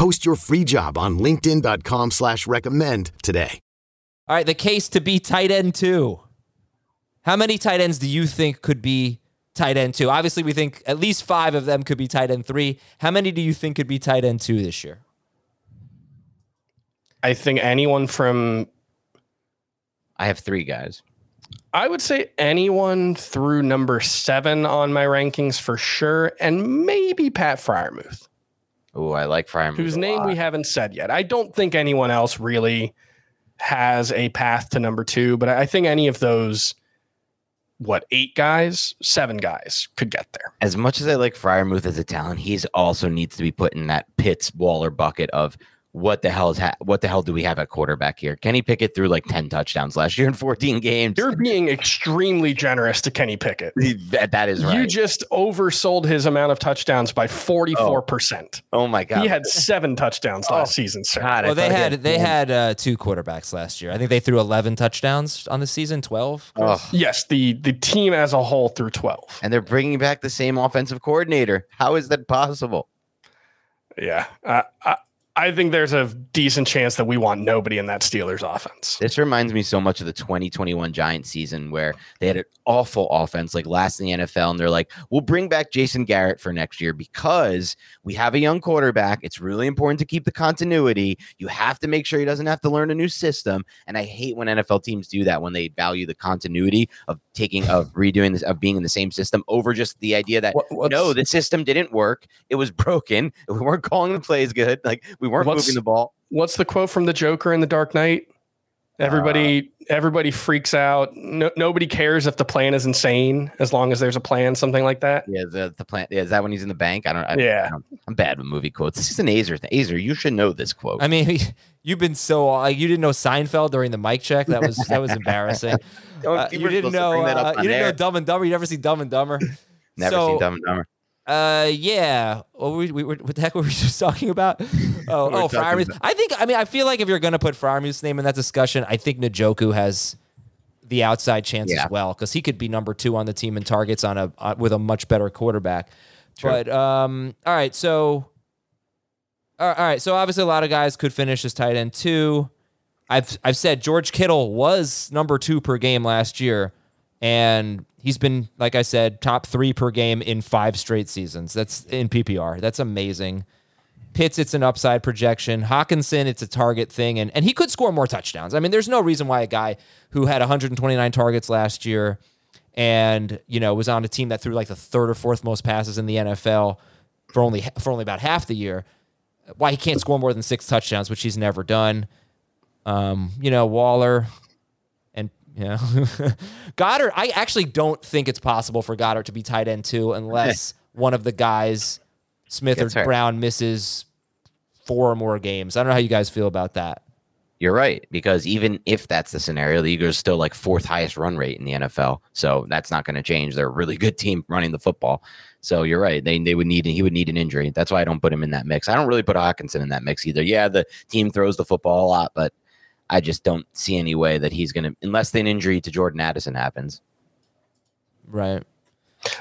Post your free job on linkedin.com slash recommend today. All right, the case to be tight end two. How many tight ends do you think could be tight end two? Obviously, we think at least five of them could be tight end three. How many do you think could be tight end two this year? I think anyone from, I have three guys. I would say anyone through number seven on my rankings for sure, and maybe Pat Freiermuth, I like Freiermuth. whose name we haven't said yet. I don't think anyone else really has a path to number two, but I think any of those, what, eight guys, seven guys could get there. As much as I like Freiermuth as a talent, he's also needs to be put in that Pitts Waller bucket of what the hell is ha- what the hell do we have at quarterback here? Kenny Pickett threw like ten touchdowns last year in fourteen games. You're being extremely generous to Kenny Pickett. that, that is right. You just oversold his amount of touchdowns by 44%. oh my god, He had seven touchdowns last season, sir. God, Well, they thought he had they had uh, two quarterbacks last year. I think they threw eleven touchdowns on the season, twelve. Oh, Yes, the, the team as a whole threw 12. and they're bringing back the same offensive coordinator. How is that possible? Yeah. Uh, I, I think there's a decent chance that we want nobody in that Steelers offense. This reminds me so much of the 2021 Giants season where they had an awful offense, like last in the NFL, and they're like, "We'll bring back Jason Garrett for next year because we have a young quarterback. It's really important to keep the continuity. You have to make sure he doesn't have to learn a new system." And I hate when NFL teams do that when they value the continuity of taking of redoing this of being in the same system over just the idea that What- no, the system didn't work. It was broken. We weren't calling the plays good. Like we weren't What's- moving the ball. What's the quote from the Joker in The Dark Knight? Everybody, everybody freaks out. No, nobody cares if the plan is insane as long as there's a plan. Something like that. Yeah, the the plan. Yeah, is that when he's in the bank? I don't. I, Yeah. I'm, I'm bad with movie quotes. This is an Aizer thing. Aizer, you should know this quote. I mean, you've been so like you didn't know Seinfeld during the mic check. That was that was embarrassing. Uh, you you didn't know. bring that up Uh, you didn't know. Dumb and Dumber. You never see Dumb and Dumber. Never so, seen Dumb and Dumber. Uh, yeah. What, we, we, what the heck were we just talking about? Oh, oh, Freiermuth. about- I think. I mean, I feel like if you're gonna put Freiermuth's name in that discussion, I think Njoku has the outside chance Yeah. as well because he could be number two on the team in targets on a uh, with a much better quarterback. But um, all right. So, all right, all right. So obviously, a lot of guys could finish as tight end two. I've I've said George Kittle was number two per game last year, and he's been like I said, top three per game in five straight seasons. That's in PPR. That's amazing. Pitts, it's an upside projection. Hockenson, it's a target thing, and and he could score more touchdowns. I mean, there's no reason why a guy who had 129 targets last year and you know was on a team that threw like the third or fourth most passes in the NFL for only for only about half the year, why he can't score more than six touchdowns, which he's never done. Um, you know, Waller know Goedert. I actually don't think it's possible for Goedert to be tight end two unless one of the guys, Smith Gets or hurt. Brown, misses four or more games. I don't know how you guys feel about that. You're right because even if that's the scenario, the Eagles are still like fourth highest run rate in the NFL. So that's not going to change. They're a really good team running the football. So you're right. They they would need he would need an injury. That's why I don't put him in that mix. I don't really put Hockenson in that mix either. Yeah, the team throws the football a lot, but I just don't see any way that he's going to unless an injury to Jordan Addison happens. Right.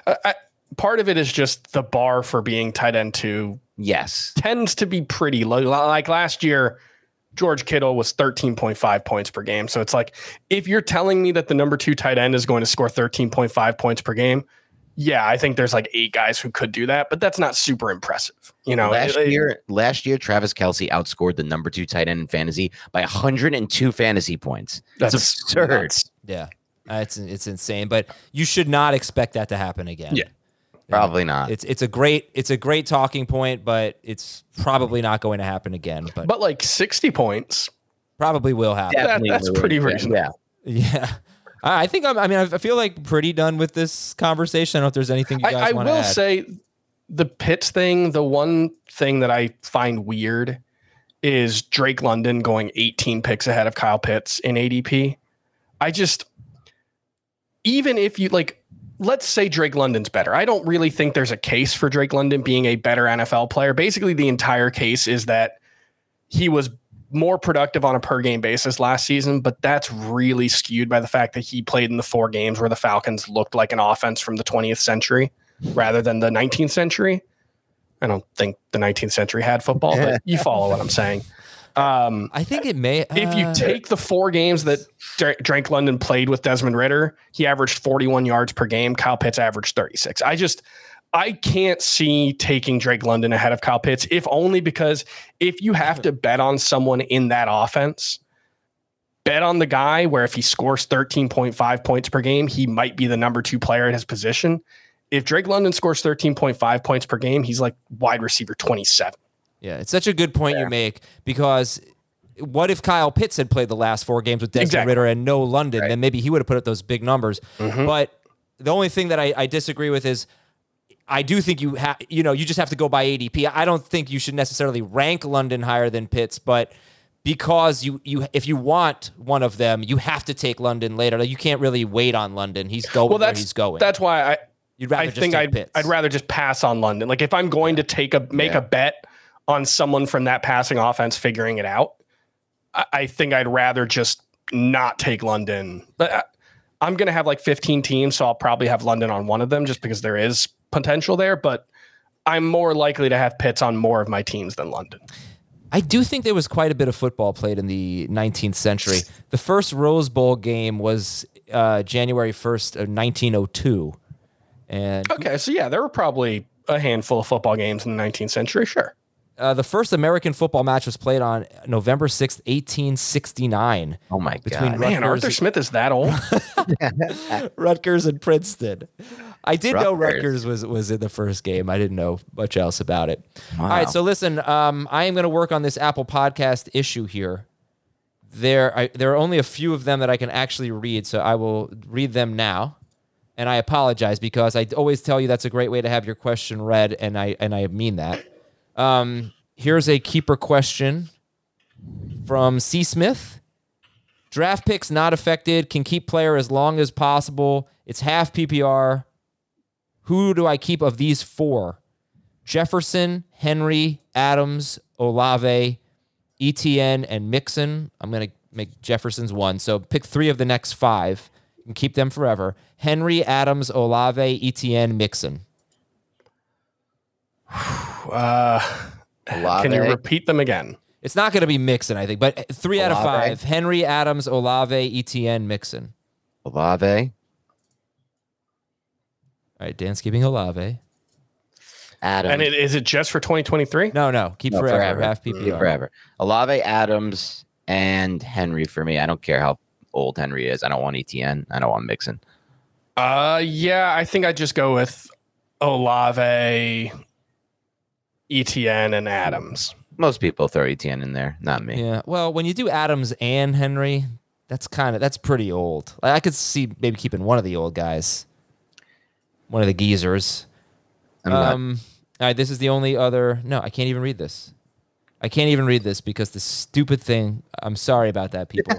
I, I, part of it is just the bar for being tight end two Yes. tends to be pretty low. Like last year, George Kittle was 13.5 points per game. So it's like if you're telling me that the number two tight end is going to score 13.5 points per game, yeah, I think there's like eight guys who could do that, but that's not super impressive. You know, last It- it- year, last year, Travis Kelce outscored the number two tight end in fantasy by 102 fantasy points. That's, That's absurd. nuts. Yeah. Uh, It's it's insane, but you should not expect that to happen again. Yeah. Probably not. It's it's a great it's a great talking point, but it's probably not going to happen again. But, but like 60 points, probably will happen. that- Definitely that's would. pretty Yeah, reasonable. Yeah. Yeah. I I think I'm, I mean I feel like pretty done with this conversation. I don't know if there's anything you I, guys I to will add. say the Pitts thing, the one thing that I find weird is Drake London going 18 picks ahead of Kyle Pitts in ADP. I just, even if you like, let's say Drake London's better. I don't really think there's a case for Drake London being a better NFL player. Basically, the entire case is that he was more productive on a per game basis last season, but that's really skewed by the fact that he played in the four games where the Falcons looked like an offense from the 20th century rather than the 19th century. I don't think the 19th century had football, but you follow what I'm saying. Um, I think it may if you uh, take the four games that Dra- Drake London played with Desmond Ridder, he averaged 41 yards per game. Kyle Pitts averaged 36. I just, I can't see taking Drake London ahead of Kyle Pitts, if only because if you have to bet on someone in that offense, bet on the guy where if he scores 13.5 points per game, he might be the number two player at his position. If Drake London scores 13.5 points per game, he's like wide receiver 27. Yeah, it's such a good point you make because what if Kyle Pitts had played the last four games with Desmond Exactly. Ridder and no London? Then maybe he would have put up those big numbers. Mm-hmm. But the only thing that I, I disagree with is I do think you have you know you just have to go by ADP. I don't think you should necessarily rank London higher than Pitts, but because you you if you want one of them, you have to take London later. Like, you can't really wait on London. He's going Well, where that's he's going. That's why I You'd rather I just think take I'd Pitts. I'd rather just pass on London. Like if I'm going to take a make Yeah. a bet on someone from that passing offense figuring it out, I, I think I'd rather just not take London. But I, I'm going to have like 15 teams, so I'll probably have London on one of them just because there is potential there. But I'm more likely to have Pitts on more of my teams than London. I do think there was quite a bit of football played in the 19th century. The first Rose Bowl game was uh, January 1st of 1902. And Okay, so yeah, there were probably a handful of football games in the 19th century. Sure. Uh, the first American football match was played on November 6th, 1869. Oh my Between god. Man, Rutgers- Arthur Smith is that old. Rutgers and Princeton. I did know Rutgers. Rutgers was was in the first game. I didn't know much else about it. All Wow. right, so listen, um, I am going to work on this Apple Podcast issue here. There, I, there are only a few of them that I can actually read, so I will read them now. And I apologize because I always tell you that's a great way to have your question read, and I and I mean that. Um, here's a keeper question from C. Smith. Draft picks not affected. Can keep player as long as possible. It's half PPR. Who do I keep of these four? Jefferson, Henry, Adams, Olave, ETN, and Mixon. I'm going to make Jefferson's one. So pick three of the next five and keep them forever. Henry, Adams, Olave, ETN, Mixon. Uh, can you repeat them again? It's not going to be Mixon, I think, but three out of five. Henry, Adams, Olave, ETN, Mixon. Olave, All right, Dan's keeping Olave. Adams. And it, is it just for 2023? No, no, keep No, forever. Half Keep PPR. forever. Olave, Adams, and Henry for me. I don't care how old Henry is. I don't want ETN. I don't want Mixon. Uh, yeah, I think I just go with Olave, ETN, and Adams. Most people throw ETN in there, not me. Yeah. Well, when you do Adams and Henry, that's kind of that's pretty old. Like, I could see maybe keeping one of the old guys, one of the geezers. I'm not- Um. All right. This is the only other. No, I can't even read this. I can't even read this because the stupid thing. I'm sorry about that, people.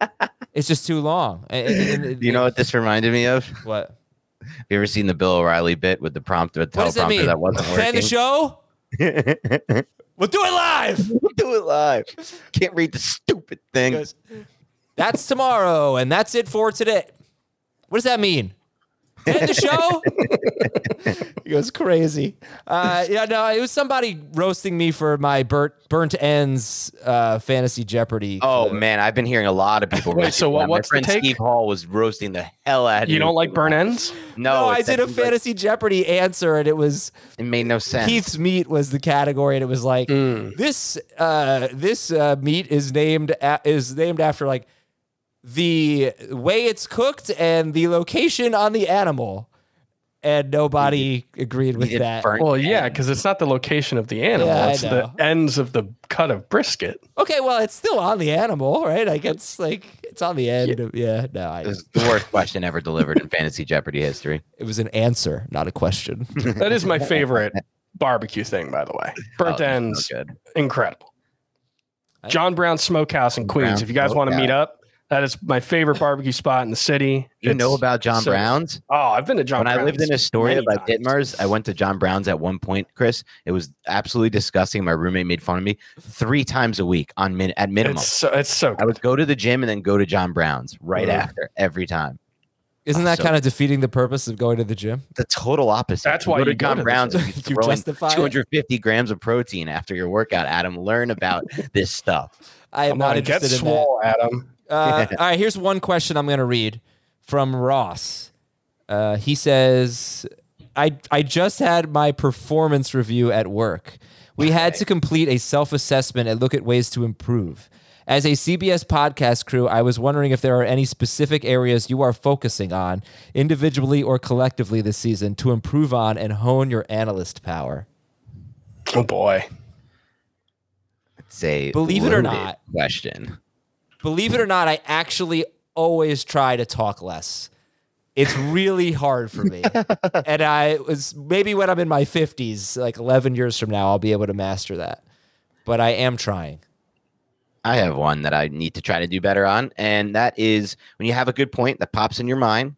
it's just too long. And- and- and- you know what this reminded me of? what? Have you ever seen the Bill O'Reilly bit with the prompter, the What does that mean? that wasn't To end the show. We'll do it live. We'll do it live. Can't read the stupid thing. That's tomorrow, and that's it for today. What does that mean? End the show? he goes crazy. Uh, yeah, no, it was somebody roasting me for my burnt burnt ends uh, fantasy Jeopardy. Oh clip. man, I've been hearing a lot of people. Wait, roasting so what- that. what's the My friend take? Steve Hall was roasting the hell out of You don't like burn ends? No, No, I did a he's like- fantasy Jeopardy answer, and it was it made no sense. Keith's meat was the category, and it was like this. Uh, this uh, meat is named a- is named after like the way it's cooked and the location on the animal, and nobody agreed with that. Well, yeah, because it's not the location of the animal; Yeah, I it's know. the ends of the cut of brisket. Okay, well, it's still on the animal, right? Like it's like it's on the end. Of, yeah, no, I, This is the worst question ever delivered in fantasy Jeopardy history. it was an answer, not a question. That is my favorite barbecue thing, by the way. Burnt Oh, ends, so good. incredible. John Brown Smokehouse in Queens. Brown if you guys want to meet Smokehouse. up, that is my favorite barbecue spot in the city. You know about John so- Brown's? Oh, I've been to John. Brown's when I lived in Brown's Astoria by times. Ditmars, I went to John Brown's at one point, Chris. It was absolutely disgusting. My roommate made fun of me three times a week on min- at minimum. It's so it's so I would go to the gym and then go to John Brown's right after every time. Isn't oh, that So- kind of defeating the purpose of going to the gym? The total opposite. That's You why you go John to the Brown's and you You throw in justify it? 250 grams of protein after your workout. Adam, learn about this stuff. I am Come not on, get interested in that. swole, Adam. Uh, all right, here's one question I'm going to read from Ross. Uh, he says, I, I just had my performance review at work. We had to complete a self assessment and look at ways to improve. As a CBS podcast crew, I was wondering if there are any specific areas you are focusing on, individually or collectively, this season to improve on and hone your analyst power. Oh boy. It's a Believe it or not. question. Believe it or not, I actually always try to talk less. It's really hard for me. and I was maybe when I'm in my 50s, like 11 years from now, I'll be able to master that. But I am trying. I have one that I need to try to do better on, and that is when you have a good point that pops in your mind,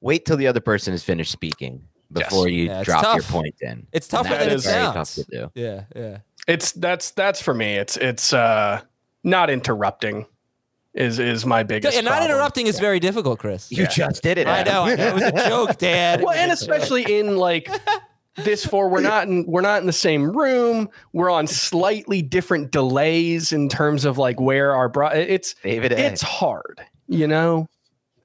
wait till the other person is finished speaking before you Yeah, it's drop your point in. It's And tougher that than it is very tough sounds. to do. Yeah, yeah. It's that's that's for me. It's it's uh not interrupting is is my biggest. And not problem. interrupting is very difficult, Chris. You just did it. I Adam. know. I know. It was a joke, Dad. Well, and especially in like this for we're not in we're not in the same room. We're on slightly different delays in terms of like where our bro it's David A. it's hard, you know.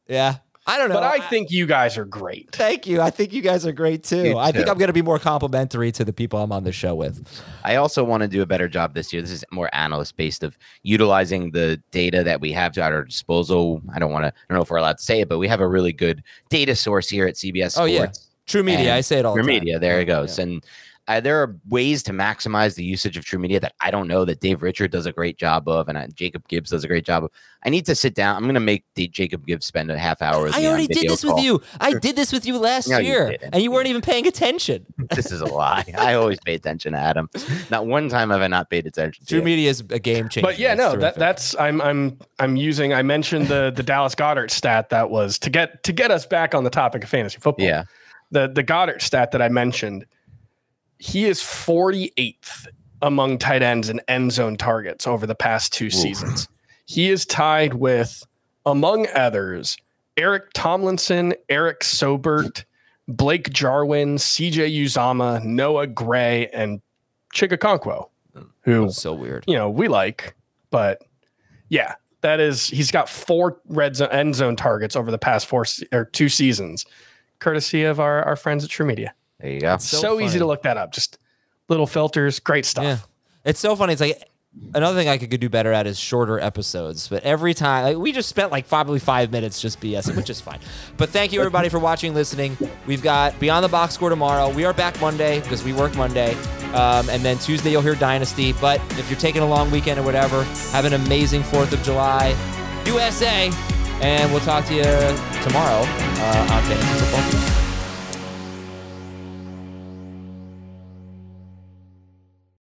Yeah. I don't know. But I think you guys are great. Thank you. I think you guys are great too. You I think. I'm going to be more complimentary to the people I'm on the show with. I also want to do a better job this year. This is more analyst based of utilizing the data that we have to at our disposal. I don't want to, I don't know if we're allowed to say it, but we have a really good data source here at CBS Sports. Oh, yeah. TruMedia. I say it all True the time. Media. There it goes. And uh, there are ways to maximize the usage of TruMedia that I don't know that Dave Richard does a great job of, and uh, Jacob Gibbs does a great job of. I need to sit down. I'm going to make the Jacob Gibbs spend a half hour. With I already did video this with you. I did this with you last No, year, didn't. and you weren't even paying attention. This is a lie. I always pay attention to Adam. Not one time have I not paid attention. To True you. Media is a game changer. But yeah, no, that that's I'm I'm I'm using I mentioned the the Dallas Goedert stat that was to get to get us back on the topic of fantasy football. Yeah. The the Goedert stat that I mentioned, he is 48th among tight ends and end zone targets over the past two seasons. He is tied with, among others, Eric Tomlinson, Eric Saubert, Blake Jarwin, CJ Uzomah, Noah Gray, and Chig Okonkwo, hmm. who so weird. you know we like, but yeah, that is he's got four red zone end zone targets over the past four se- or two seasons, courtesy of our our friends at TruMedia. There you go. So, easy to look that up. Just little filters, great stuff. Yeah. It's so funny. It's like another thing I could do better at is shorter episodes. But every time, like, we just spent like probably five minutes just BSing, which is fine. But thank you everybody for watching, listening. We've got Beyond the Box Score tomorrow. We are back Monday because we work Monday, um, and then Tuesday you'll hear Dynasty. But if you're taking a long weekend or whatever, have an amazing Fourth of July, USA, and we'll talk to you tomorrow uh, on Fantasy Football. Today.